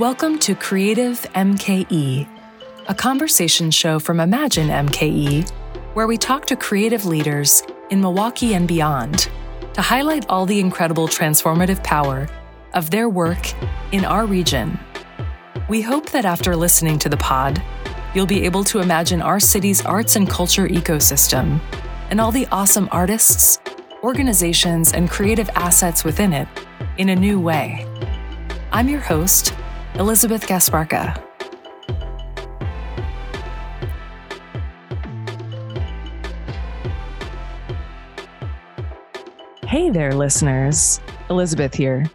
Welcome to Creative MKE, a conversation show from Imagine MKE, where we talk to creative leaders in Milwaukee and beyond to highlight all the incredible transformative power of their work in our region. We hope that after listening to the pod, you'll be able to imagine our city's arts and culture ecosystem and all the awesome artists, organizations, and creative assets within it in a new way. I'm your host, Elizabeth Gasparka. Hey there, listeners. Elizabeth here.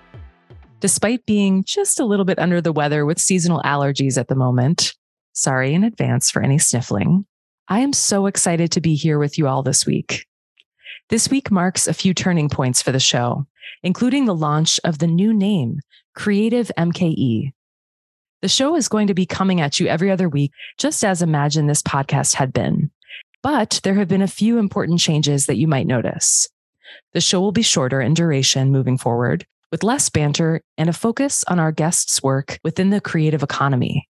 Despite being just a little bit under the weather with seasonal allergies at the moment, sorry in advance for any sniffling, I am so excited to be here with you all this week. This week marks a few turning points for the show, including the launch of the new name, Creative MKE. The show is going to be coming at you every other week, just as Imagine this podcast had been. But there have been a few important changes that you might notice. The show will be shorter in duration moving forward, with less banter and a focus on our guests' work within the creative economy.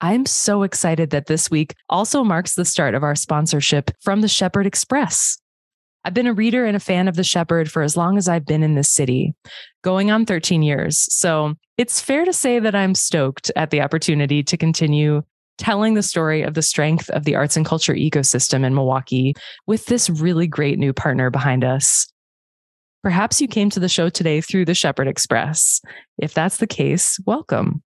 I'm so excited that this week also marks the start of our sponsorship from the Shepherd Express. I've been a reader and a fan of The Shepherd for as long as I've been in this city, going on 13 years. So it's fair to say that I'm stoked at the opportunity to continue telling the story of the strength of the arts and culture ecosystem in Milwaukee with this really great new partner behind us. Perhaps you came to the show today through the Shepherd Express. If that's the case, welcome.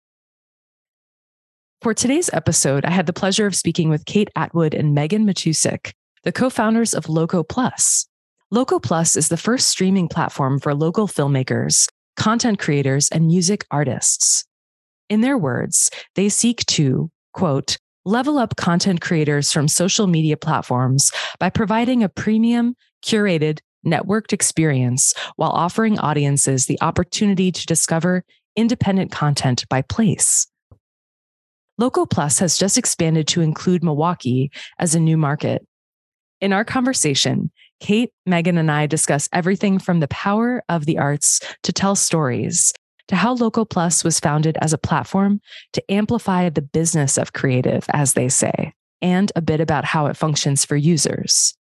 For today's episode, I had the pleasure of speaking with Kate Atwood and Megan Matusik, the co founders of Loco Plus. Loco Plus is the first streaming platform for local filmmakers, content creators, and music artists. In their words, they seek to, quote, level up content creators from social media platforms by providing a premium, curated, networked experience while offering audiences the opportunity to discover independent content by place. Loco Plus has just expanded to include Milwaukee as a new market. In our conversation, Kate, Megan, and I discuss everything from the power of the arts to tell stories to how Loco Plus was founded as a platform to amplify the business of creative, as they say, and a bit about how it functions for users.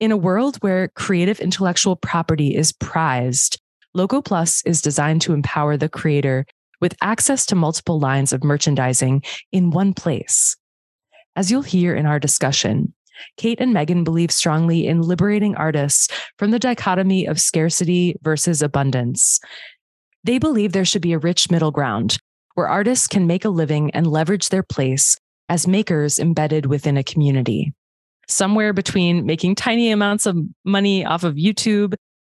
In a world where creative intellectual property is prized, Loco Plus is designed to empower the creator with access to multiple lines of merchandising in one place. As you'll hear in our discussion, Kate and Megan believe strongly in liberating artists from the dichotomy of scarcity versus abundance. They believe there should be a rich middle ground where artists can make a living and leverage their place as makers embedded within a community. Somewhere between making tiny amounts of money off of YouTube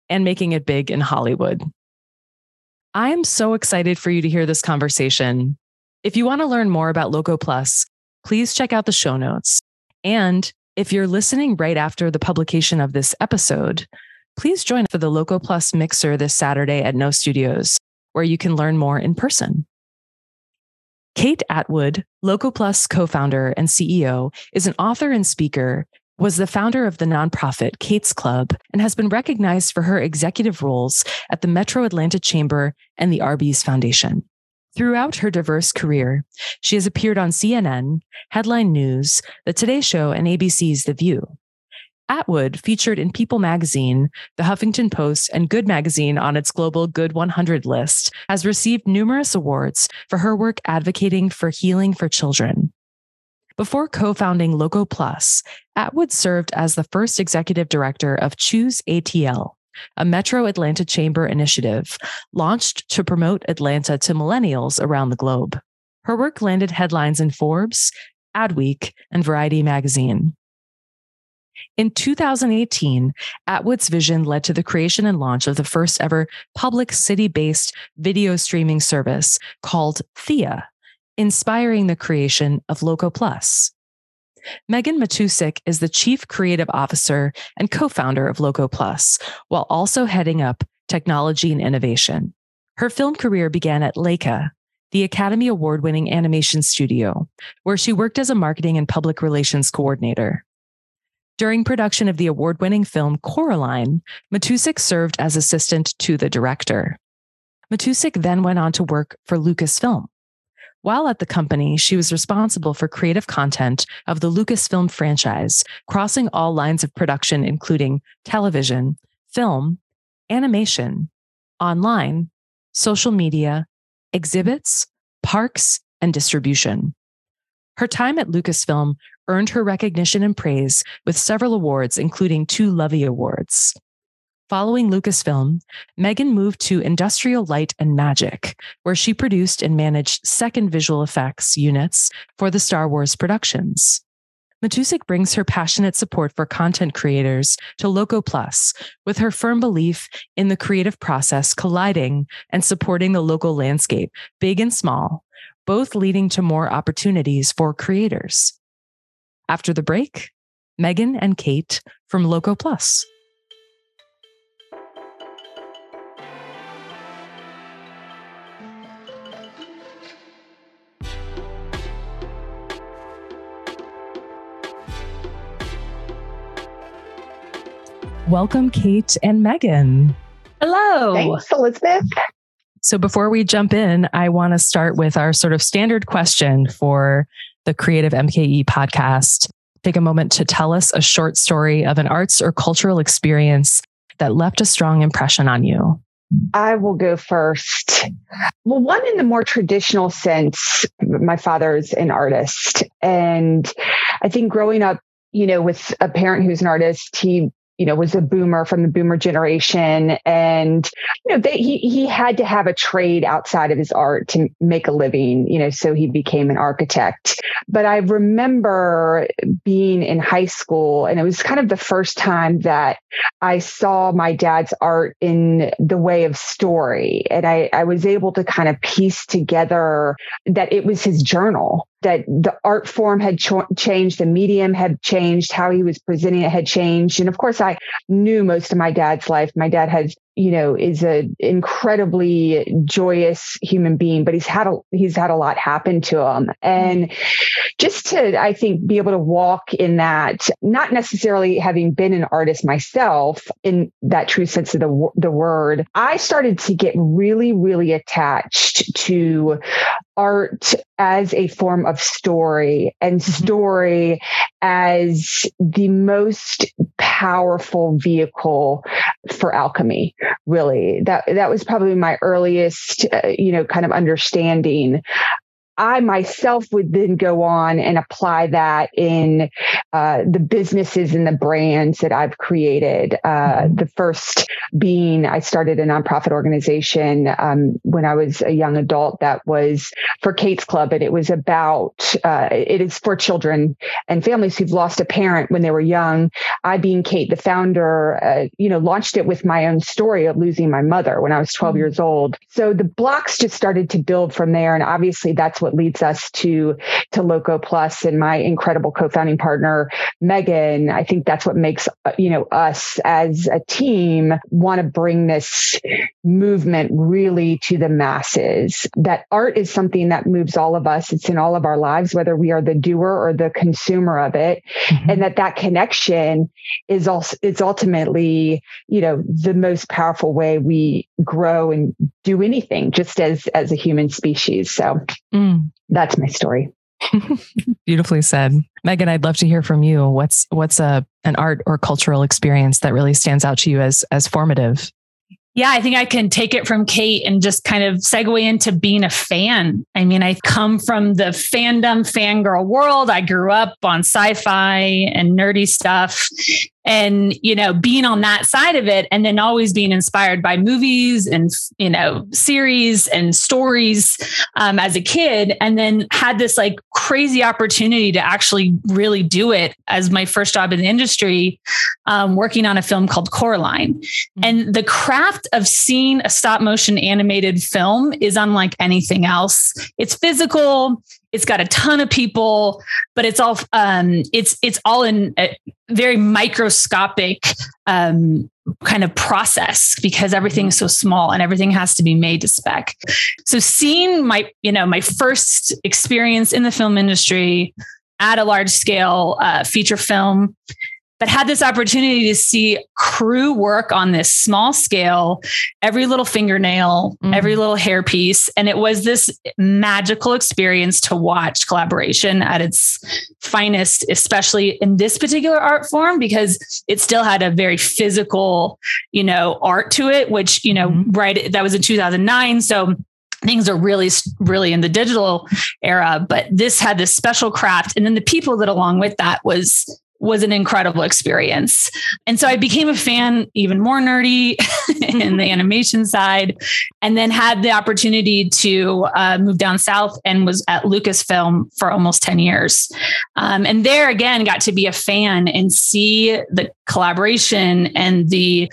and making it big in Hollywood. I'm so excited for you to hear this conversation. If you want to learn more about Loco Plus, please check out the show notes. And if you're listening right after the publication of this episode, please join for the Loco Plus Mixer this Saturday at No Studios, where you can learn more in person. Kate Atwood, Loco Plus co founder and CEO, is an author and speaker, was the founder of the nonprofit Kate's Club, and has been recognized for her executive roles at the Metro Atlanta Chamber and the Arby's Foundation. Throughout her diverse career, she has appeared on CNN, Headline News, The Today Show, and ABC's The View. Atwood featured in People magazine, The Huffington Post, and Good magazine on its global Good 100 list, has received numerous awards for her work advocating for healing for children. Before co founding Loco Plus, Atwood served as the first executive director of Choose ATL, a Metro Atlanta Chamber initiative launched to promote Atlanta to millennials around the globe. Her work landed headlines in Forbes, Adweek, and Variety magazine. In 2018, Atwood's vision led to the creation and launch of the first ever public city based video streaming service called Thea, inspiring the creation of Loco Plus. Megan Matusik is the chief creative officer and co founder of Loco Plus, while also heading up technology and innovation. Her film career began at Laika, the Academy Award winning animation studio, where she worked as a marketing and public relations coordinator. During production of the award winning film Coraline, Matusik served as assistant to the director. Matusik then went on to work for Lucasfilm. While at the company, she was responsible for creative content of the Lucasfilm franchise, crossing all lines of production, including television, film, animation, online, social media, exhibits, parks, and distribution. Her time at Lucasfilm earned her recognition and praise with several awards, including two Lovie Awards. Following Lucasfilm, Megan moved to Industrial Light and Magic, where she produced and managed second visual effects units for the Star Wars productions. Matusik brings her passionate support for content creators to Loco Plus, with her firm belief in the creative process colliding and supporting the local landscape, big and small, both leading to more opportunities for creators. After the break, Megan and Kate from Loco Plus. Welcome, Kate and Megan. Hello. Thanks, Elizabeth. So, before we jump in, I want to start with our sort of standard question for the Creative MKE podcast. Take a moment to tell us a short story of an arts or cultural experience that left a strong impression on you. I will go first. Well, one in the more traditional sense, my father's an artist. And I think growing up, you know, with a parent who's an artist, he you know, was a boomer from the boomer generation. And, you know, they, he, he had to have a trade outside of his art to make a living, you know, so he became an architect. But I remember being in high school and it was kind of the first time that I saw my dad's art in the way of story. And I, I was able to kind of piece together that it was his journal that the art form had ch- changed, the medium had changed, how he was presenting it had changed. And of course, I knew most of my dad's life. My dad has you know is an incredibly joyous human being but he's had a he's had a lot happen to him and just to i think be able to walk in that not necessarily having been an artist myself in that true sense of the the word i started to get really really attached to art as a form of story and mm-hmm. story as the most powerful vehicle for alchemy really that that was probably my earliest uh, you know kind of understanding I myself would then go on and apply that in uh, the businesses and the brands that I've created. Uh, mm-hmm. the first being, I started a nonprofit organization um, when I was a young adult that was for Kate's Club, and it was about uh, it is for children and families who've lost a parent when they were young. I, being Kate, the founder, uh, you know, launched it with my own story of losing my mother when I was 12 mm-hmm. years old. So the blocks just started to build from there, and obviously that's what leads us to to Loco Plus and my incredible co-founding partner Megan. I think that's what makes uh, you know us as a team want to bring this movement really to the masses. That art is something that moves all of us. It's in all of our lives, whether we are the doer or the consumer of it, mm-hmm. and that that connection is also it's ultimately you know the most powerful way we grow and do anything just as as a human species. So. Mm that's my story. Beautifully said. Megan, I'd love to hear from you. What's what's a an art or cultural experience that really stands out to you as as formative? Yeah, I think I can take it from Kate and just kind of segue into being a fan. I mean, I come from the fandom, fangirl world. I grew up on sci fi and nerdy stuff and you know being on that side of it and then always being inspired by movies and you know series and stories um, as a kid and then had this like crazy opportunity to actually really do it as my first job in the industry um, working on a film called coraline mm-hmm. and the craft of seeing a stop motion animated film is unlike anything else it's physical it's got a ton of people, but it's all um, it's it's all in a very microscopic um, kind of process because everything is so small and everything has to be made to spec. So seeing my you know my first experience in the film industry at a large scale uh, feature film but had this opportunity to see crew work on this small scale, every little fingernail, mm. every little hairpiece. And it was this magical experience to watch collaboration at its finest, especially in this particular art form, because it still had a very physical, you know, art to it, which, you know, mm-hmm. right, that was in 2009. So things are really really in the digital era but this had this special craft and then the people that along with that was was an incredible experience. And so I became a fan, even more nerdy in the animation side, and then had the opportunity to uh, move down south and was at Lucasfilm for almost 10 years. Um, and there again, got to be a fan and see the collaboration and the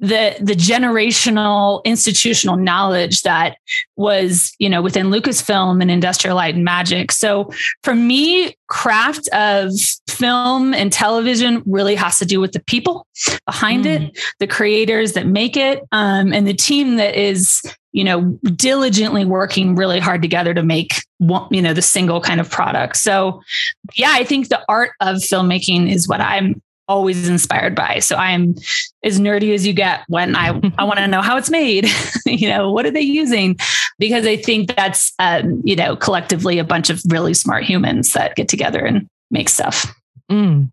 the the generational institutional knowledge that was you know within lucasfilm and industrial light and magic so for me craft of film and television really has to do with the people behind mm. it the creators that make it um, and the team that is you know diligently working really hard together to make one, you know the single kind of product so yeah i think the art of filmmaking is what i'm always inspired by. So I am as nerdy as you get when I, I want to know how it's made. you know, what are they using? Because I think that's, um, you know, collectively a bunch of really smart humans that get together and make stuff. Mm.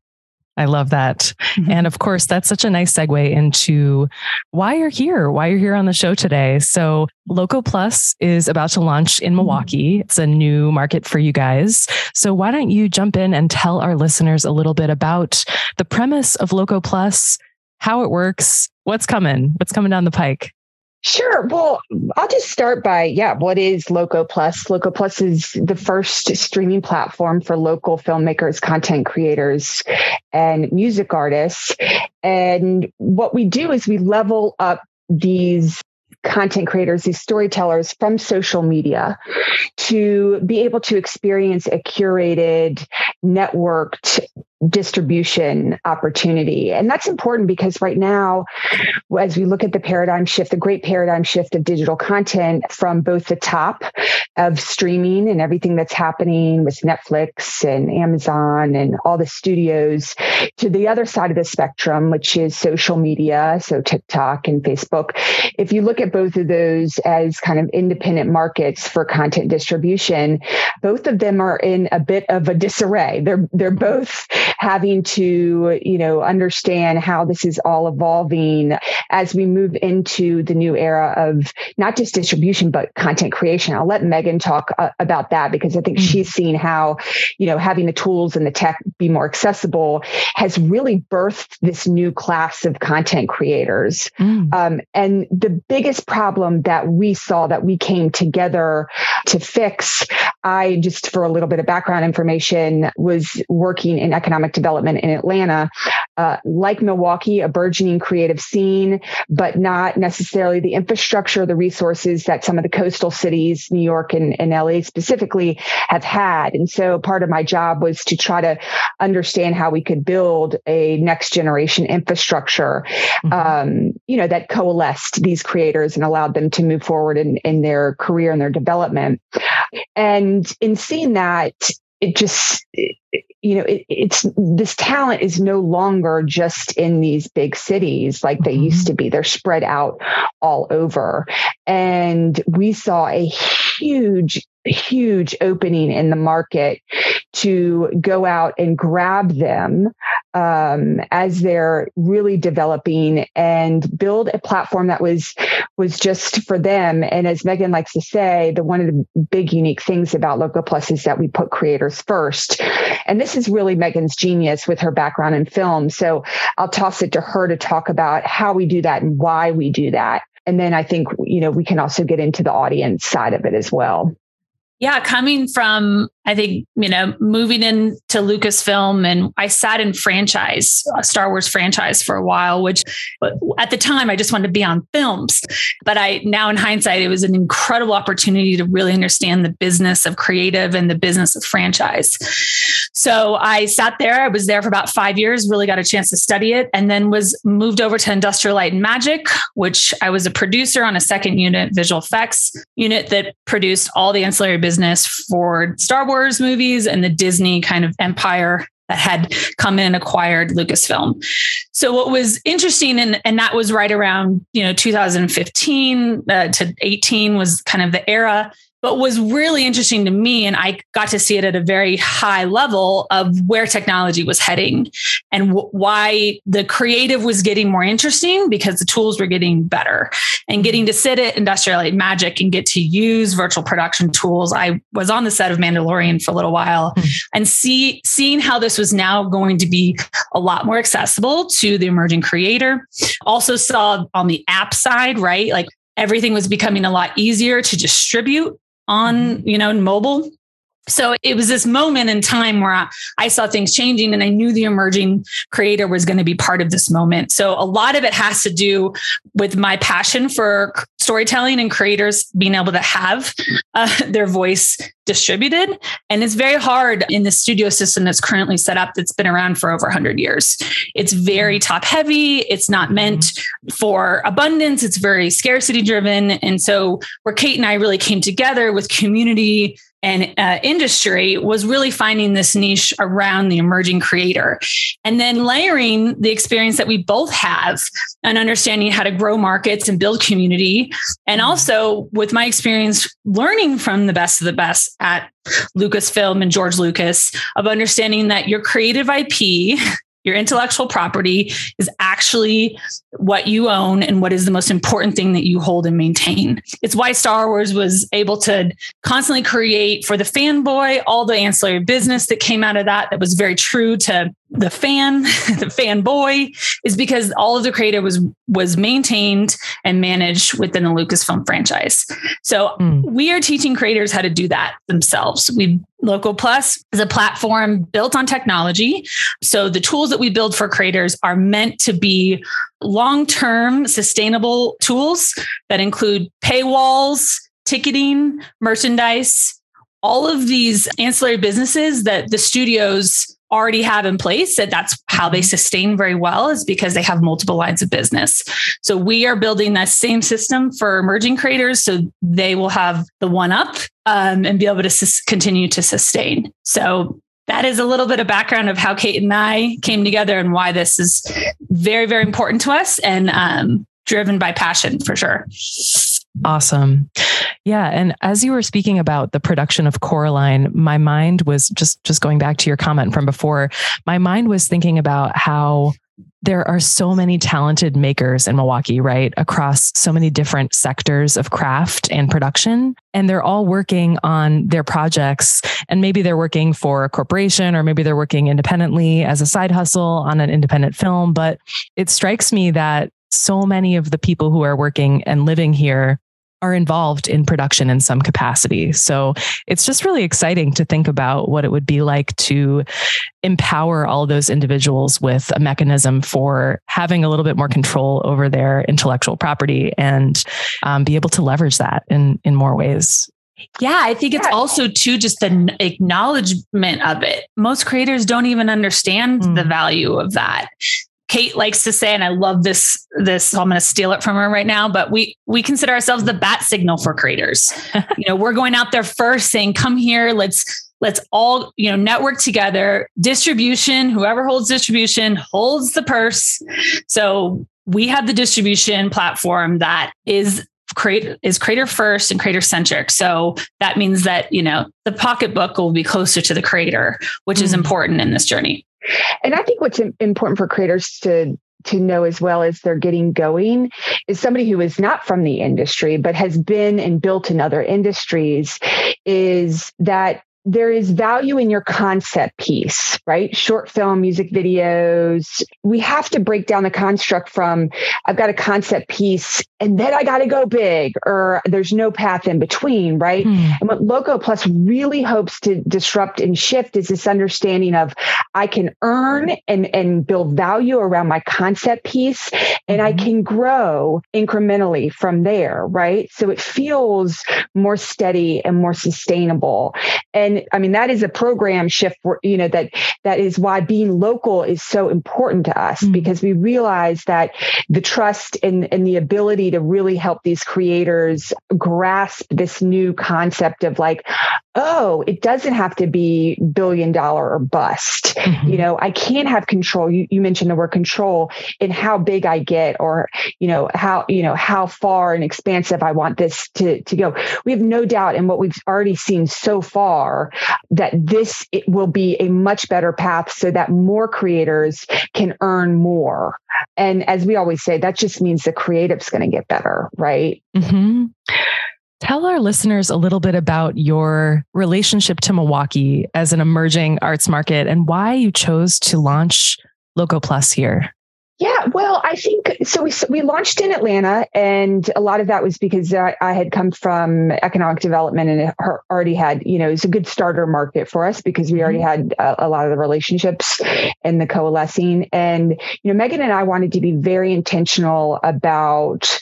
I love that. Mm-hmm. And of course, that's such a nice segue into why you're here, why you're here on the show today. So, Loco Plus is about to launch in mm-hmm. Milwaukee. It's a new market for you guys. So, why don't you jump in and tell our listeners a little bit about the premise of Loco Plus, how it works, what's coming, what's coming down the pike? Sure. Well, I'll just start by, yeah, what is Loco Plus? Loco Plus is the first streaming platform for local filmmakers, content creators, and music artists. And what we do is we level up these content creators, these storytellers from social media to be able to experience a curated, networked distribution opportunity. And that's important because right now, as we look at the paradigm shift, the great paradigm shift of digital content from both the top of streaming and everything that's happening with Netflix and Amazon and all the studios to the other side of the spectrum, which is social media, so TikTok and Facebook. If you look at both of those as kind of independent markets for content distribution, both of them are in a bit of a disarray. They're they're both having to, you know, understand how this is all evolving as we move into the new era of not just distribution, but content creation. I'll let Megan talk uh, about that because I think mm-hmm. she's seen how, you know, having the tools and the tech be more accessible has really birthed this new class of content creators. Mm. Um, and the biggest problem that we saw that we came together to fix, I just for a little bit of background information was working in economic economic development in Atlanta, uh, like Milwaukee, a burgeoning creative scene, but not necessarily the infrastructure, the resources that some of the coastal cities, New York and, and LA specifically, have had. And so part of my job was to try to understand how we could build a next generation infrastructure, mm-hmm. um, you know, that coalesced these creators and allowed them to move forward in, in their career and their development. And in seeing that, it just you know it, it's this talent is no longer just in these big cities like they mm-hmm. used to be they're spread out all over and we saw a huge huge opening in the market to go out and grab them um, as they're really developing and build a platform that was was just for them. And as Megan likes to say, the one of the big unique things about Loco Plus is that we put creators first. And this is really Megan's genius with her background in film. So I'll toss it to her to talk about how we do that and why we do that. And then I think, you know, we can also get into the audience side of it as well. Yeah, coming from I think, you know, moving into Lucasfilm and I sat in franchise, Star Wars franchise for a while, which at the time I just wanted to be on films. But I now in hindsight, it was an incredible opportunity to really understand the business of creative and the business of franchise. So I sat there, I was there for about five years, really got a chance to study it, and then was moved over to Industrial Light and Magic, which I was a producer on a second unit, visual effects unit that produced all the ancillary business for Star Wars Wars movies and the Disney kind of empire that had come in and acquired Lucasfilm. So what was interesting, and, and that was right around, you know, 2015 uh, to 18 was kind of the era but was really interesting to me and i got to see it at a very high level of where technology was heading and w- why the creative was getting more interesting because the tools were getting better. And getting to sit at industrial light magic and get to use virtual production tools i was on the set of mandalorian for a little while mm-hmm. and see seeing how this was now going to be a lot more accessible to the emerging creator. Also saw on the app side right like everything was becoming a lot easier to distribute on, mm-hmm. you know, mobile. So it was this moment in time where I, I, saw things changing and I knew the emerging creator was going to be part of this moment. So a lot of it has to do with my passion for storytelling and creators being able to have uh, their voice distributed. And it's very hard in the studio system that's currently set up that's been around for over 100 years. It's very mm-hmm. top heavy. It's not meant mm-hmm. for abundance. It's very scarcity driven. And so where Kate and I really came together with community and uh, industry was really finding this niche around the emerging creator. And then layering the experience that we both have and understanding how to grow markets and build community. And also with my experience learning from the best of the best at lucasfilm and george lucas of understanding that your creative ip your intellectual property is actually what you own and what is the most important thing that you hold and maintain. It's why Star Wars was able to constantly create for the fanboy all the ancillary business that came out of that, that was very true to the fan, the fanboy, is because all of the creative was was maintained and managed within the Lucasfilm franchise. So mm. we are teaching creators how to do that themselves. We Loco Plus is a platform built on technology. So the tools that we build for creators are meant to be long-term sustainable tools that include paywalls, ticketing, merchandise, all of these ancillary businesses that the studios already have in place that that's how they sustain very well is because they have multiple lines of business. So we are building that same system for emerging creators so they will have the one up um, and be able to sus- continue to sustain. So that is a little bit of background of how Kate and I came together and why this is very, very important to us and um, driven by passion for sure. Awesome. Yeah, and as you were speaking about the production of Coraline, my mind was just just going back to your comment from before. My mind was thinking about how there are so many talented makers in Milwaukee, right? Across so many different sectors of craft and production. And they're all working on their projects. And maybe they're working for a corporation or maybe they're working independently as a side hustle on an independent film. But it strikes me that so many of the people who are working and living here are involved in production in some capacity. So it's just really exciting to think about what it would be like to empower all those individuals with a mechanism for having a little bit more control over their intellectual property and um, be able to leverage that in in more ways. Yeah, I think it's also too just the acknowledgement of it. Most creators don't even understand mm. the value of that. Kate likes to say, and I love this, this, so I'm going to steal it from her right now, but we, we consider ourselves the bat signal for creators. you know, we're going out there first saying, come here, let's, let's all, you know, network together distribution, whoever holds distribution holds the purse. So we have the distribution platform that is create is creator first and creator centric. So that means that, you know, the pocketbook will be closer to the creator, which mm. is important in this journey. And I think what's important for creators to to know as well as they're getting going is somebody who is not from the industry but has been and built in other industries is that there is value in your concept piece, right? Short film, music videos. We have to break down the construct from I've got a concept piece and then I got to go big or there's no path in between, right? Hmm. And what Loco Plus really hopes to disrupt and shift is this understanding of I can earn and, and build value around my concept piece and I mm-hmm. can grow incrementally from there, right? So it feels more steady and more sustainable. And and I mean that is a program shift. For, you know that that is why being local is so important to us mm-hmm. because we realize that the trust and and the ability to really help these creators grasp this new concept of like, oh, it doesn't have to be billion dollar or bust. Mm-hmm. You know, I can't have control. You, you mentioned the word control in how big I get or, you know, how, you know, how far and expansive I want this to, to go. We have no doubt in what we've already seen so far that this will be a much better path so that more creators can earn more. And as we always say, that just means the creative's going to get better, right? Mm-hmm. Tell our listeners a little bit about your relationship to Milwaukee as an emerging arts market and why you chose to launch Loco Plus here. Yeah, well, I think so. We, we launched in Atlanta, and a lot of that was because I, I had come from economic development and it already had, you know, it's a good starter market for us because we already mm-hmm. had a, a lot of the relationships and the coalescing. And, you know, Megan and I wanted to be very intentional about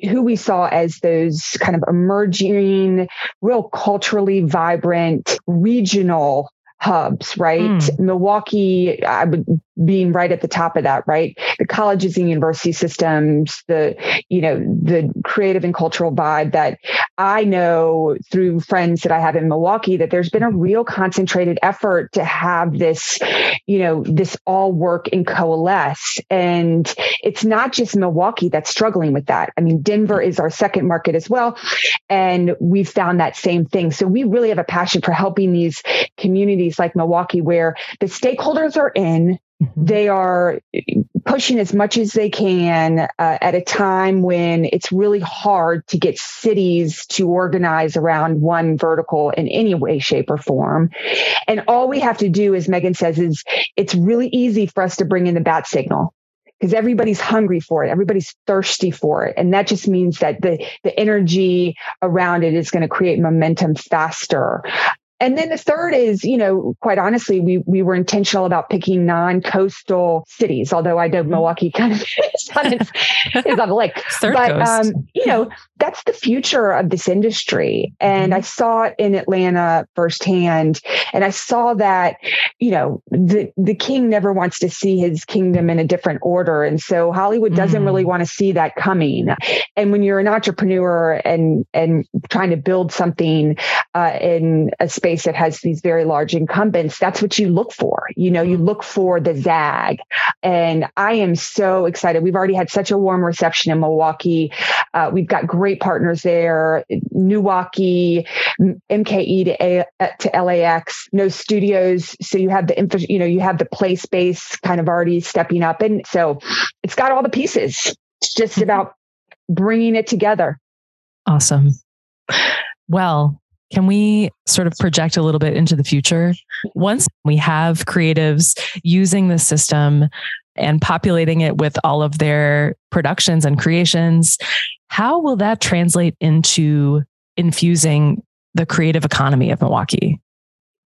who we saw as those kind of emerging, real culturally vibrant regional hubs, right? Mm. Milwaukee, I would being right at the top of that, right? The colleges and university systems, the, you know, the creative and cultural vibe that I know through friends that I have in Milwaukee that there's been a real concentrated effort to have this, you know, this all work and coalesce. And it's not just Milwaukee that's struggling with that. I mean, Denver is our second market as well. And we've found that same thing. So we really have a passion for helping these communities like Milwaukee where the stakeholders are in. They are pushing as much as they can uh, at a time when it's really hard to get cities to organize around one vertical in any way, shape, or form. And all we have to do, as Megan says, is it's really easy for us to bring in the bat signal because everybody's hungry for it. Everybody's thirsty for it. And that just means that the the energy around it is going to create momentum faster and then the third is, you know, quite honestly, we we were intentional about picking non-coastal cities, although I know mm-hmm. Milwaukee kind of is on, its, is on the lake. Third but um, you know, that's the future of this industry. And mm-hmm. I saw it in Atlanta firsthand. And I saw that, you know, the the king never wants to see his kingdom in a different order. And so Hollywood doesn't mm-hmm. really want to see that coming. And when you're an entrepreneur and and trying to build something uh, in a space space that has these very large incumbents, that's what you look for. You know, you look for the zag. And I am so excited. We've already had such a warm reception in Milwaukee. Uh, we've got great partners there, Milwaukee, MKE to, A, uh, to LAX, no studios. So you have the info, you know, you have the play space kind of already stepping up. And so it's got all the pieces. It's just mm-hmm. about bringing it together. Awesome. Well, can we sort of project a little bit into the future? Once we have creatives using the system and populating it with all of their productions and creations, how will that translate into infusing the creative economy of Milwaukee?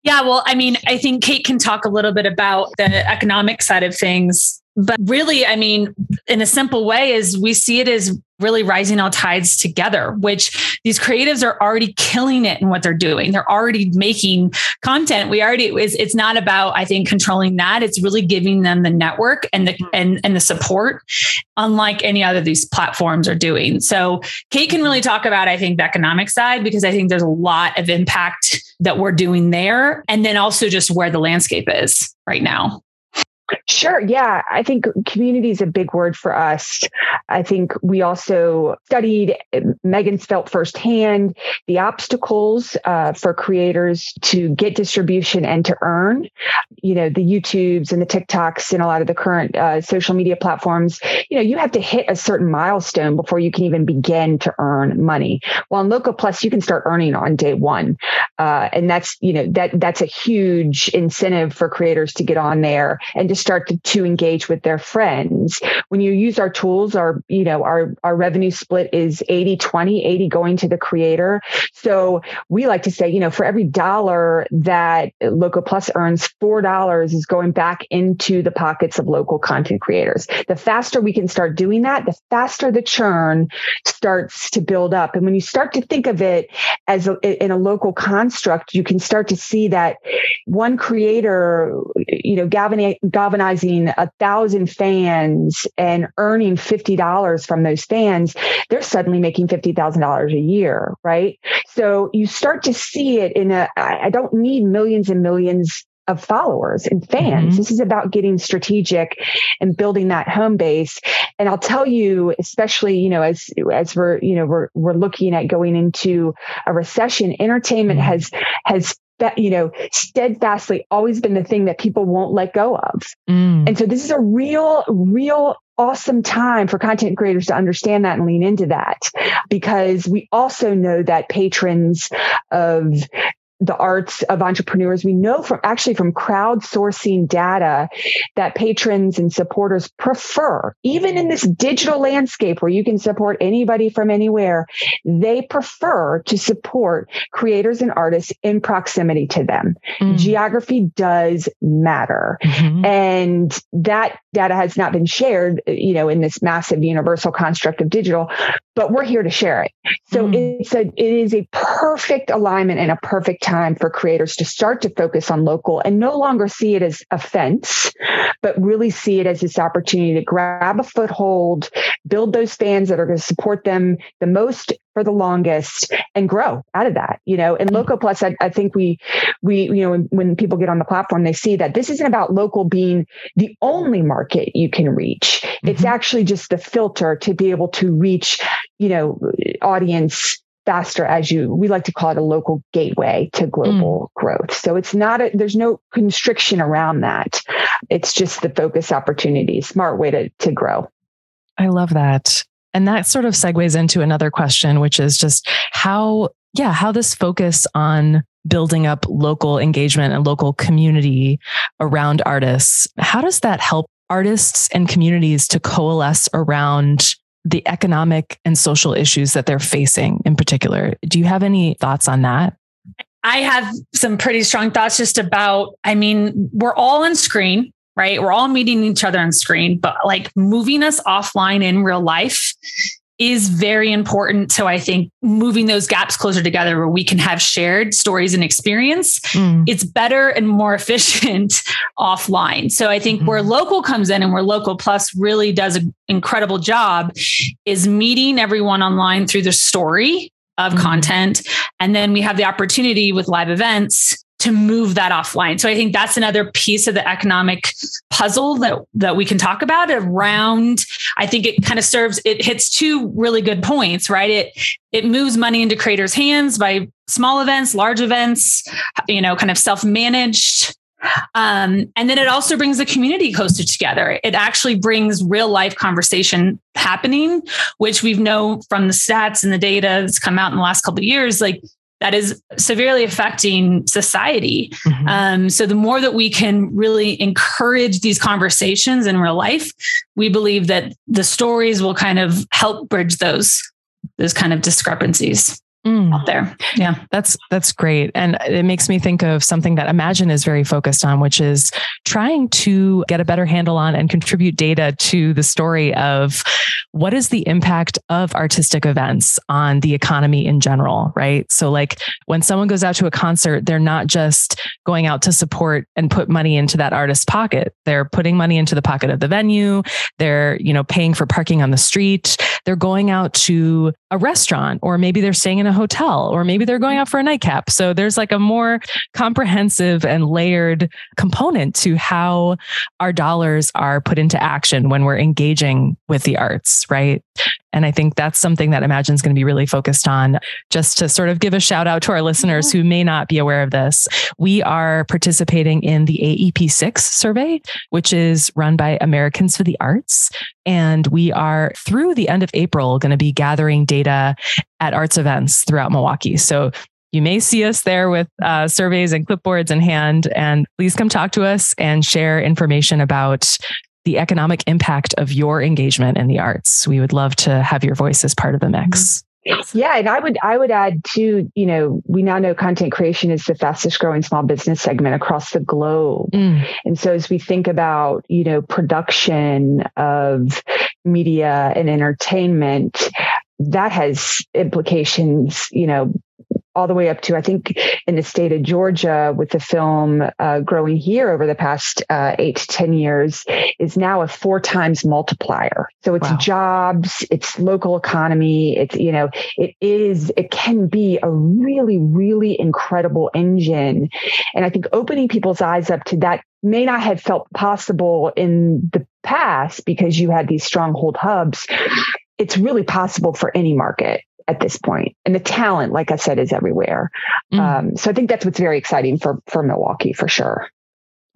Yeah, well, I mean, I think Kate can talk a little bit about the economic side of things. But really, I mean, in a simple way, is we see it as really rising all tides together, which these creatives are already killing it in what they're doing. They're already making content. We already it's, it's not about I think controlling that. It's really giving them the network and the mm-hmm. and and the support, unlike any other these platforms are doing. So Kate can really talk about I think the economic side because I think there's a lot of impact that we're doing there, and then also just where the landscape is right now. Sure. Yeah. I think community is a big word for us. I think we also studied, Megan's felt firsthand the obstacles uh, for creators to get distribution and to earn. You know, the YouTubes and the TikToks and a lot of the current uh, social media platforms, you know, you have to hit a certain milestone before you can even begin to earn money. Well, in Loco Plus, you can start earning on day one. Uh, and that's, you know, that that's a huge incentive for creators to get on there and to start to, to engage with their friends. When you use our tools, our, you know, our, our revenue split is 80, 20, 80 going to the creator. So we like to say, you know, for every dollar that Loco Plus earns, $4 is going back into the pockets of local content creators. The faster we can start doing that, the faster the churn starts to build up. And when you start to think of it as a, in a local construct, you can start to see that one creator, you know, galvanizing a thousand fans and earning $50 from those fans, they're suddenly making $50,000 a year, right? So you start to see it in a, I don't need millions and millions of followers and fans. Mm-hmm. This is about getting strategic and building that home base. And I'll tell you, especially, you know, as as we're, you know, we're we're looking at going into a recession, entertainment mm-hmm. has has that you know steadfastly always been the thing that people won't let go of mm. and so this is a real real awesome time for content creators to understand that and lean into that because we also know that patrons of the arts of entrepreneurs. We know from actually from crowdsourcing data that patrons and supporters prefer, even in this digital landscape where you can support anybody from anywhere, they prefer to support creators and artists in proximity to them. Mm. Geography does matter. Mm-hmm. And that data has not been shared, you know, in this massive universal construct of digital, but we're here to share it. So mm. it's a, it is a perfect alignment and a perfect time for creators to start to focus on local and no longer see it as a fence, but really see it as this opportunity to grab a foothold, build those fans that are going to support them the most for the longest and grow out of that, you know, and mm. Loco Plus, I, I think we, we, you know, when, when, people get on the platform, they see that this isn't about local being the only market you can reach. Mm-hmm. It's actually just the filter to be able to reach, you know, audience faster as you we like to call it a local gateway to global mm. growth. So it's not a there's no constriction around that. It's just the focus opportunity smart way to to grow. I love that. And that sort of segues into another question, which is just how, yeah, how this focus on building up local engagement and local community around artists, how does that help artists and communities to coalesce around the economic and social issues that they're facing in particular? Do you have any thoughts on that? I have some pretty strong thoughts just about, I mean, we're all on screen right? We're all meeting each other on screen, but like moving us offline in real life is very important. So I think moving those gaps closer together where we can have shared stories and experience, mm. it's better and more efficient offline. So I think mm-hmm. where local comes in and where local plus really does an incredible job is meeting everyone online through the story of mm-hmm. content. And then we have the opportunity with live events to move that offline. So I think that's another piece of the economic puzzle that that we can talk about around I think it kind of serves it hits two really good points, right? It it moves money into creators' hands by small events, large events, you know, kind of self-managed um, and then it also brings the community closer together. It actually brings real life conversation happening, which we've known from the stats and the data that's come out in the last couple of years. Like that is severely affecting society. Mm-hmm. Um, so the more that we can really encourage these conversations in real life, we believe that the stories will kind of help bridge those those kind of discrepancies mm. out there. Yeah. That's that's great. And it makes me think of something that Imagine is very focused on, which is trying to get a better handle on and contribute data to the story of what is the impact of artistic events on the economy in general, right? So like when someone goes out to a concert, they're not just going out to support and put money into that artist's pocket. They're putting money into the pocket of the venue. They're, you know, paying for parking on the street. They're going out to a restaurant or maybe they're staying in a hotel or maybe they're going out for a nightcap. So there's like a more comprehensive and layered component to how our dollars are put into action when we're engaging with the arts, right? And I think that's something that Imagine is going to be really focused on. Just to sort of give a shout out to our listeners mm-hmm. who may not be aware of this, we are participating in the AEP6 survey, which is run by Americans for the Arts. And we are through the end of April going to be gathering data at arts events throughout Milwaukee. So You may see us there with uh, surveys and clipboards in hand. And please come talk to us and share information about the economic impact of your engagement in the arts. We would love to have your voice as part of the mix. Yeah, and I would I would add too, you know, we now know content creation is the fastest growing small business segment across the globe. Mm. And so as we think about, you know, production of media and entertainment, that has implications, you know, all the way up to I think in the state of Georgia with the film uh, growing here over the past uh, eight to ten years is now a four times multiplier. So it's wow. jobs, it's local economy, it's you know it is it can be a really really incredible engine, and I think opening people's eyes up to that may not have felt possible in the past because you had these stronghold hubs. It's really possible for any market at this point. And the talent, like I said, is everywhere. Mm. Um, so I think that's what's very exciting for for Milwaukee for sure.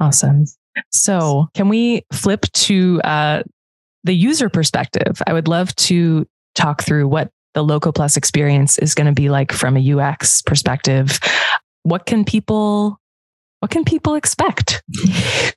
Awesome. So can we flip to uh, the user perspective? I would love to talk through what the Loco Plus experience is going to be like from a UX perspective. What can people what can people expect?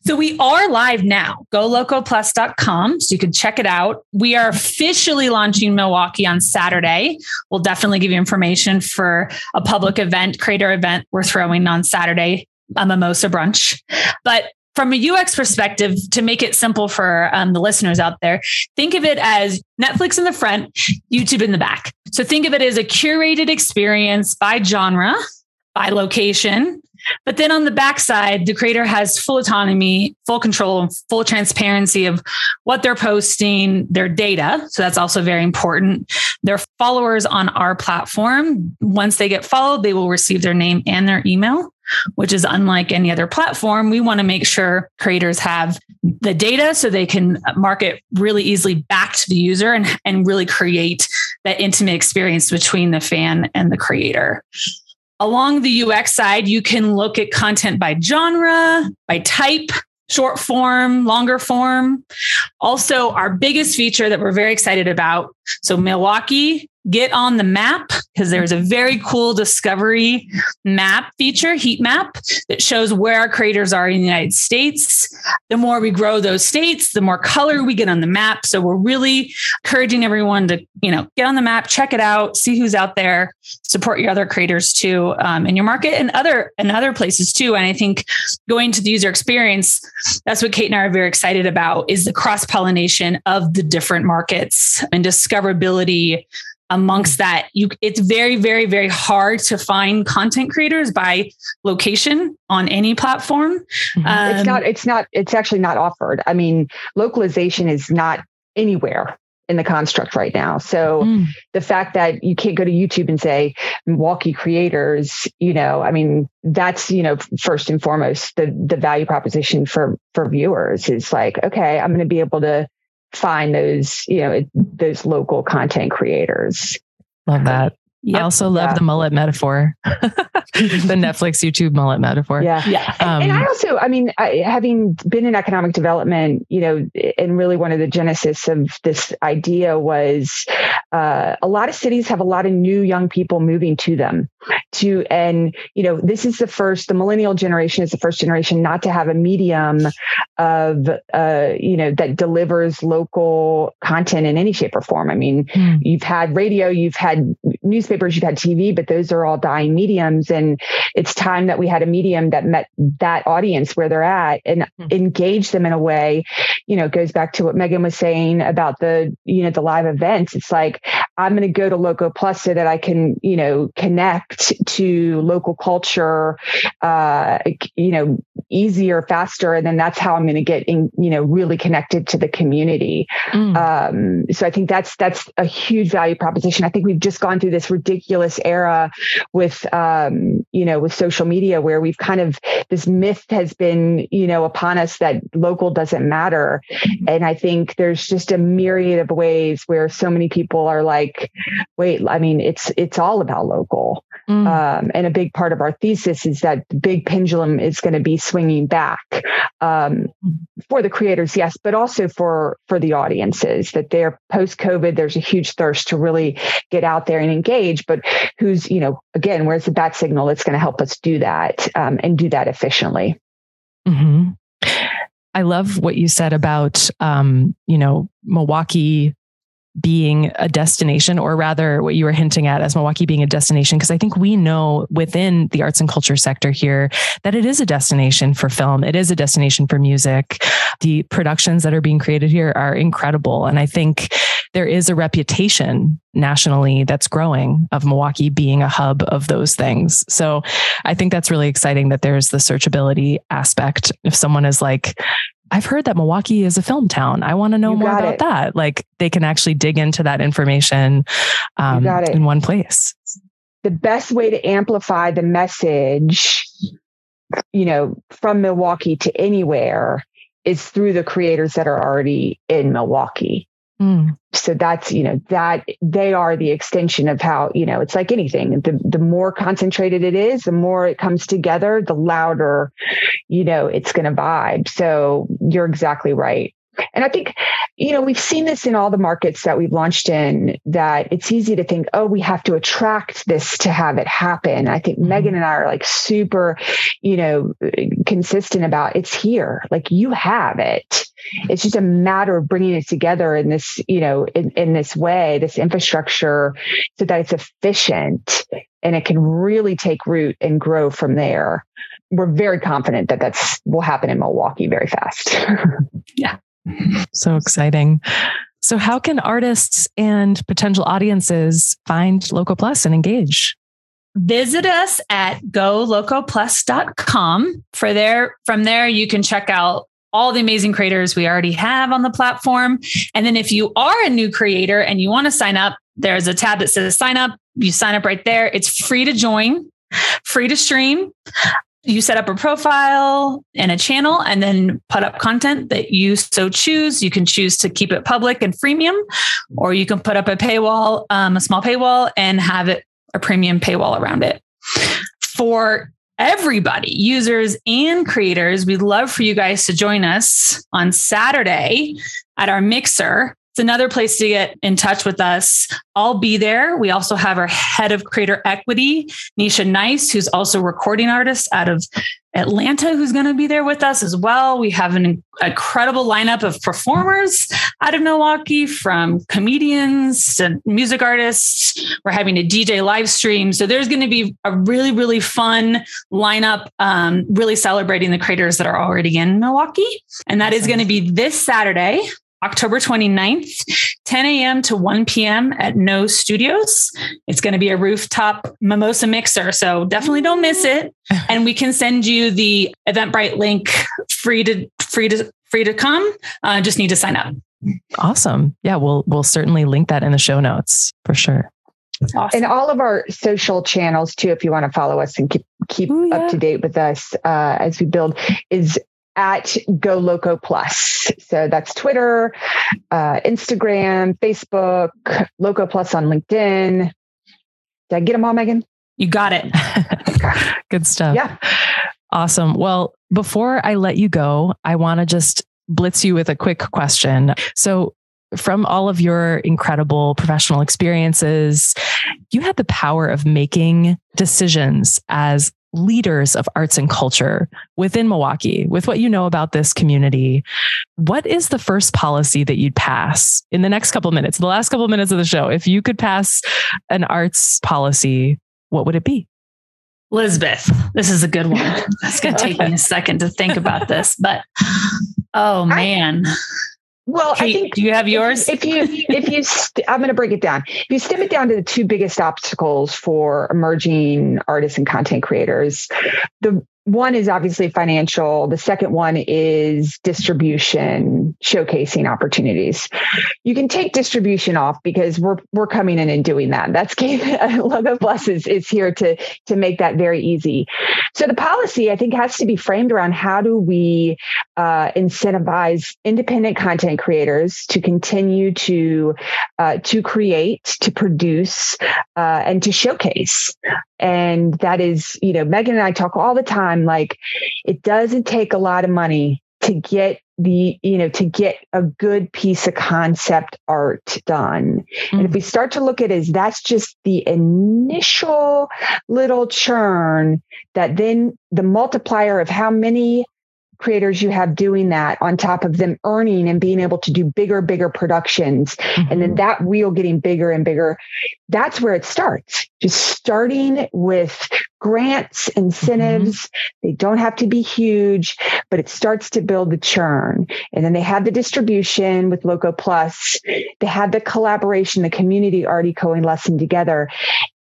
So we are live now. GoLocoPlus.com. So you can check it out. We are officially launching Milwaukee on Saturday. We'll definitely give you information for a public event, creator event we're throwing on Saturday, a mimosa brunch. But from a UX perspective, to make it simple for um, the listeners out there, think of it as Netflix in the front, YouTube in the back. So think of it as a curated experience by genre, by location, but then on the backside, the creator has full autonomy, full control, full transparency of what they're posting, their data. So that's also very important. Their followers on our platform, once they get followed, they will receive their name and their email which is unlike any other platform. We want to make sure creators have the data so they can market really easily back to the user and, and really create that intimate experience between the fan and the creator. Along the UX side, you can look at content by genre, by type, short form, longer form. Also, our biggest feature that we're very excited about. So, Milwaukee get on the map because there's a very cool discovery map feature, heat map, that shows where our creators are in the United States. The more we grow those states, the more color we get on the map. So we're really encouraging everyone to, you know, get on the map, check it out, see who's out there, support your other creators too um, in your market and other and other places too. And I think going to the user experience, that's what Kate and I are very excited about is the cross pollination of the different markets and discoverability amongst that you it's very very very hard to find content creators by location on any platform mm-hmm. um, it's not it's not it's actually not offered i mean localization is not anywhere in the construct right now so mm. the fact that you can't go to youtube and say milwaukee creators you know i mean that's you know first and foremost the the value proposition for for viewers is like okay i'm going to be able to find those, you know, those local content creators. Love that. Yep. I also love yeah. the mullet metaphor, the Netflix YouTube mullet metaphor. Yeah. Yeah. Um, and, and, I also, I mean, I, having been in economic development, you know, and really one of the genesis of this idea was uh, a lot of cities have a lot of new young people moving to them to and you know this is the first the millennial generation is the first generation not to have a medium of uh, you know that delivers local content in any shape or form i mean mm. you've had radio you've had newspapers you've had tv but those are all dying mediums and it's time that we had a medium that met that audience where they're at and mm. engage them in a way you know goes back to what megan was saying about the you know the live events it's like i'm going to go to loco plus so that i can you know connect to local culture, uh, you know, easier, faster. And then that's how I'm going to get in, you know, really connected to the community. Mm. Um, so I think that's, that's a huge value proposition. I think we've just gone through this ridiculous era with, um, you know, with social media where we've kind of, this myth has been, you know, upon us that local doesn't matter. Mm-hmm. And I think there's just a myriad of ways where so many people are like, like, wait, I mean, it's it's all about local. Mm. Um, and a big part of our thesis is that the big pendulum is going to be swinging back um, for the creators, yes, but also for for the audiences. That they're post COVID, there's a huge thirst to really get out there and engage. But who's you know again, where's the bat signal that's going to help us do that um, and do that efficiently? Mm-hmm. I love what you said about, um, you know, Milwaukee being a destination, or rather, what you were hinting at as Milwaukee being a destination, because I think we know within the arts and culture sector here that it is a destination for film, it is a destination for music. The productions that are being created here are incredible. And I think there is a reputation nationally that's growing of Milwaukee being a hub of those things. So I think that's really exciting that there's the searchability aspect. If someone is like, I've heard that Milwaukee is a film town. I want to know you more about it. that. Like they can actually dig into that information um, in one place. The best way to amplify the message, you know, from Milwaukee to anywhere is through the creators that are already in Milwaukee. Mm. So that's, you know, that they are the extension of how, you know, it's like anything. The the more concentrated it is, the more it comes together, the louder, you know, it's gonna vibe. So you're exactly right. And I think, you know, we've seen this in all the markets that we've launched in that it's easy to think, oh, we have to attract this to have it happen. I think mm-hmm. Megan and I are like super, you know, consistent about it's here. Like you have it. It's just a matter of bringing it together in this, you know, in, in this way, this infrastructure so that it's efficient and it can really take root and grow from there. We're very confident that that's will happen in Milwaukee very fast. yeah. So exciting. So, how can artists and potential audiences find Loco Plus and engage? Visit us at golocoplus.com. For there, from there, you can check out all the amazing creators we already have on the platform. And then if you are a new creator and you want to sign up, there's a tab that says sign up. You sign up right there. It's free to join, free to stream you set up a profile and a channel and then put up content that you so choose. You can choose to keep it public and freemium, or you can put up a paywall, um, a small paywall, and have it a premium paywall around it. For everybody, users and creators, we'd love for you guys to join us on Saturday at our mixer it's another place to get in touch with us. I'll be there. We also have our head of creator equity, Nisha Nice, who's also recording artist out of Atlanta, who's going to be there with us as well. We have an incredible lineup of performers out of Milwaukee, from comedians to music artists. We're having a DJ live stream. So there's going to be a really, really fun lineup, um, really celebrating the creators that are already in Milwaukee. And that is going to be this Saturday, October 29th, 10 a.m. to 1 p.m. at No Studios. It's going to be a rooftop mimosa mixer. So definitely don't miss it. And we can send you the Eventbrite link free to free to free to come. Uh, just need to sign up. Awesome. Yeah, we'll we'll certainly link that in the show notes for sure. Awesome. And all of our social channels too, if you want to follow us and keep keep Ooh, yeah. up to date with us uh, as we build, is at Go Loco Plus. So that's Twitter, uh, Instagram, Facebook, Loco Plus on LinkedIn. Did I get them all, Megan? You got it. Good stuff. Yeah. Awesome. Well, before I let you go, I want to just blitz you with a quick question. So, from all of your incredible professional experiences, you had the power of making decisions as leaders of arts and culture within Milwaukee, with what you know about this community, what is the first policy that you'd pass in the next couple of minutes, the last couple of minutes of the show? If you could pass an arts policy, what would it be? Elizabeth, this is a good one. It's going to take me a second to think about this, but oh man. Well, I think do you have yours? If you, if you, st- I'm going to break it down. If you stem it down to the two biggest obstacles for emerging artists and content creators, the one is obviously financial. The second one is distribution, showcasing opportunities. You can take distribution off because we're we're coming in and doing that. That's Loco Plus is, is here to to make that very easy. So the policy I think has to be framed around how do we uh, incentivize independent content creators to continue to uh, to create, to produce, uh, and to showcase. And that is, you know, Megan and I talk all the time like it doesn't take a lot of money to get the you know to get a good piece of concept art done mm-hmm. and if we mm. start to look at it as that's just the initial little churn that then the multiplier of how many creators you have doing that on top of them earning and being able to do bigger, bigger productions. Mm-hmm. And then mm-hmm. that wheel getting bigger and bigger. That's where it starts. Just starting with grants, incentives. Mm-hmm. They don't have to be huge, but it starts to build the churn. And then they have the distribution with Loco Plus. They have the collaboration, the community already coalescing together.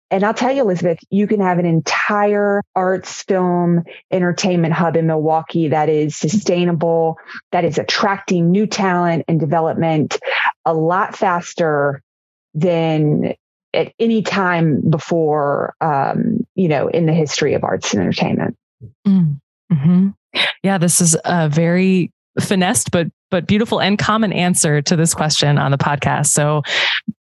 And I'll tell you, Elizabeth, you can have an entire arts, film, entertainment hub in Milwaukee that is sustainable, that is attracting new talent and development a lot faster than at any time before, um, you know, in the history of arts and entertainment. Mm-hmm. Yeah, this is a very finessed but but beautiful and common answer to this question on the podcast. So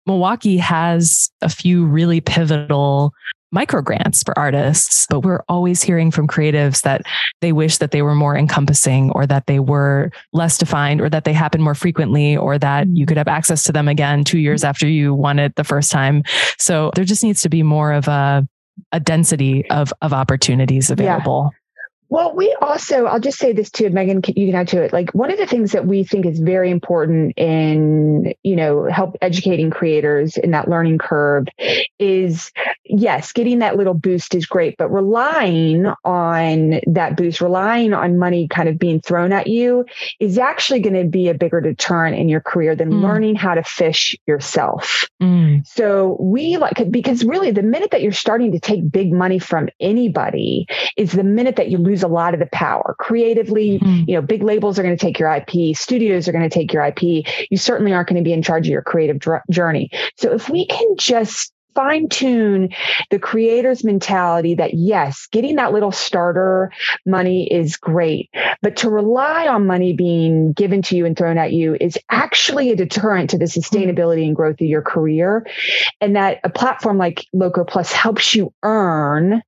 Milwaukee has a few really pivotal micro grants for artists, but we're always hearing from creatives that they wish that they were more encompassing or that they were less defined or that they happen more frequently or that you could have access to them again 2 years after you won it the first time. So there just needs to be more of a a density of of opportunities available. Yeah. Well, we also, I'll just say this too, Megan, you can add to it. Like one of the things that we think is very important in, you know, help educating creators in that learning curve is yes, getting that little boost is great, but relying on that boost, relying on money kind of being thrown at you is actually going to be a bigger deterrent in your career than mm. learning how to fish yourself. Mm. So we like, because really the minute that you're starting to take big money from anybody is the minute that you lose lose a lot of the power creatively. Mm-hmm. You know, big labels are going to take your IP, studios are going to take your IP. You certainly aren't going to be in charge of your creative dr- journey. So if we can just fine tune the creator's mentality that yes, getting that little starter money is great, but to rely on money being given to you and thrown at you is actually a deterrent to the sustainability and growth of your career. And that a platform like Loco Plus helps you earn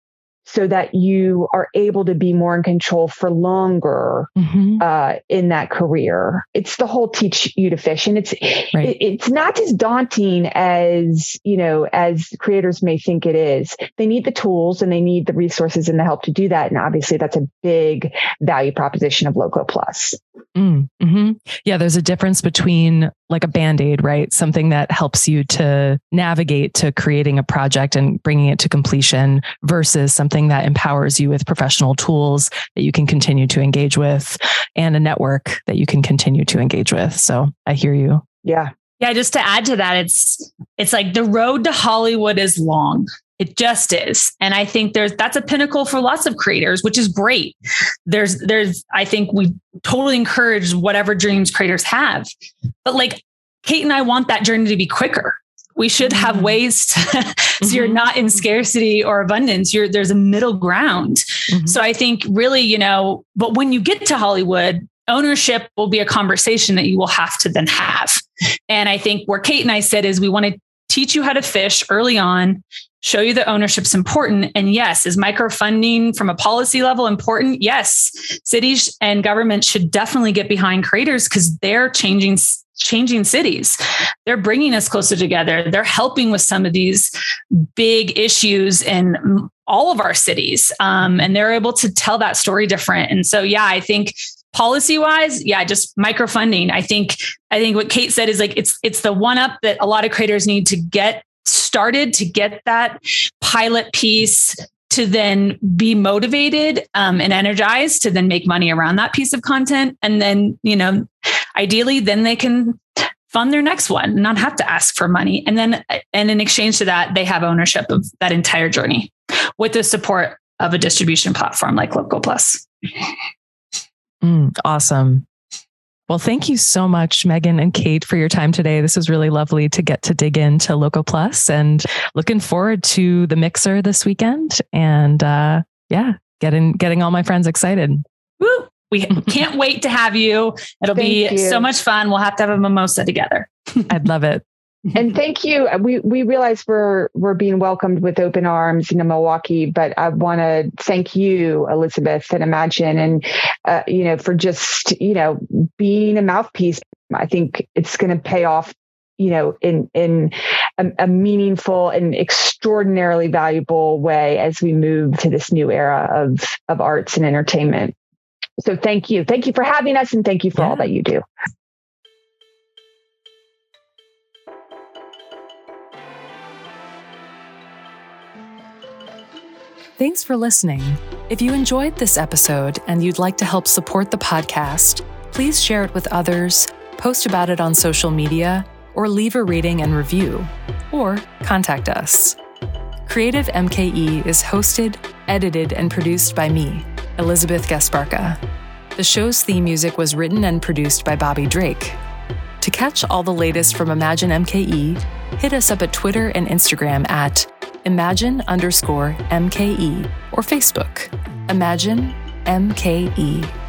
so that you are able to be more in control for longer mm-hmm. uh, in that career. It's the whole teach you to fish, and it's right. it, it's not as daunting as you know as creators may think it is. They need the tools and they need the resources and the help to do that, and obviously that's a big value proposition of Loco Plus. Mm, mm-hmm. Yeah, there's a difference between like a band aid, right? Something that helps you to navigate to creating a project and bringing it to completion versus something that empowers you with professional tools that you can continue to engage with and a network that you can continue to engage with. So I hear you. Yeah. Yeah. Just to add to that, it's, it's like the road to Hollywood is long. It just is. And I think there's that's a pinnacle for lots of creators, which is great. There's there's I think we totally encourage whatever dreams creators have. But like Kate and I want that journey to be quicker. We should have mm-hmm. ways to, so mm-hmm. you're not in scarcity or abundance. You're there's a middle ground. Mm-hmm. So I think really, you know, but when you get to Hollywood, ownership will be a conversation that you will have to then have. And I think where Kate and I said is we want to teach you how to fish early on show you that ownership's important. And yes, is microfunding from a policy level important? Yes, cities and government should definitely get behind creators because they're changing changing cities. They're bringing us closer together. They're helping with some of these big issues in all of our cities, um, and they're able to tell that story different. And so, yeah, I think policy wise yeah just microfunding. I think i think what kate said is like it's it's the one up that a lot of creators need to get started to get that pilot piece to then be motivated um, and energized to then make money around that piece of content. And then you know ideally then they can fund their next one not have to ask for money. And then and in exchange to that they have ownership of that entire journey with the support of a distribution platform like Loco Plus. Mm, awesome. Well, thank you so much, Megan and Kate, for your time today. This was really lovely to get to dig into Loco Plus and looking forward to the mixer this weekend. And uh, yeah, getting getting all my friends excited. Woo! We can't wait to have you. It'll be you. so much fun. We'll have to have a mimosa together. I'd love it. And thank you. We we realize we're we're being welcomed with open arms in Milwaukee, but I want to thank you, Elizabeth, and Imagine, and uh, you know for just you know being a mouthpiece. I think it's going to pay off you know in in a, a, meaningful and extraordinarily valuable way as we move to this new era of of arts and entertainment so thank you thank you for having us and thank you for yeah. all that you do Thanks for listening. If you enjoyed this episode and you'd like to help support the podcast, please share it with others, post about it on social media, or leave a rating and review, or contact us. Creative MKE is hosted, edited, and produced by me, Elizabeth Gasparca. The show's theme music was written and produced by Bobby Drake. To catch all the latest from Imagine MKE, hit us up at Twitter and Instagram at imagine underscore MKE or Facebook. Imagine MKE.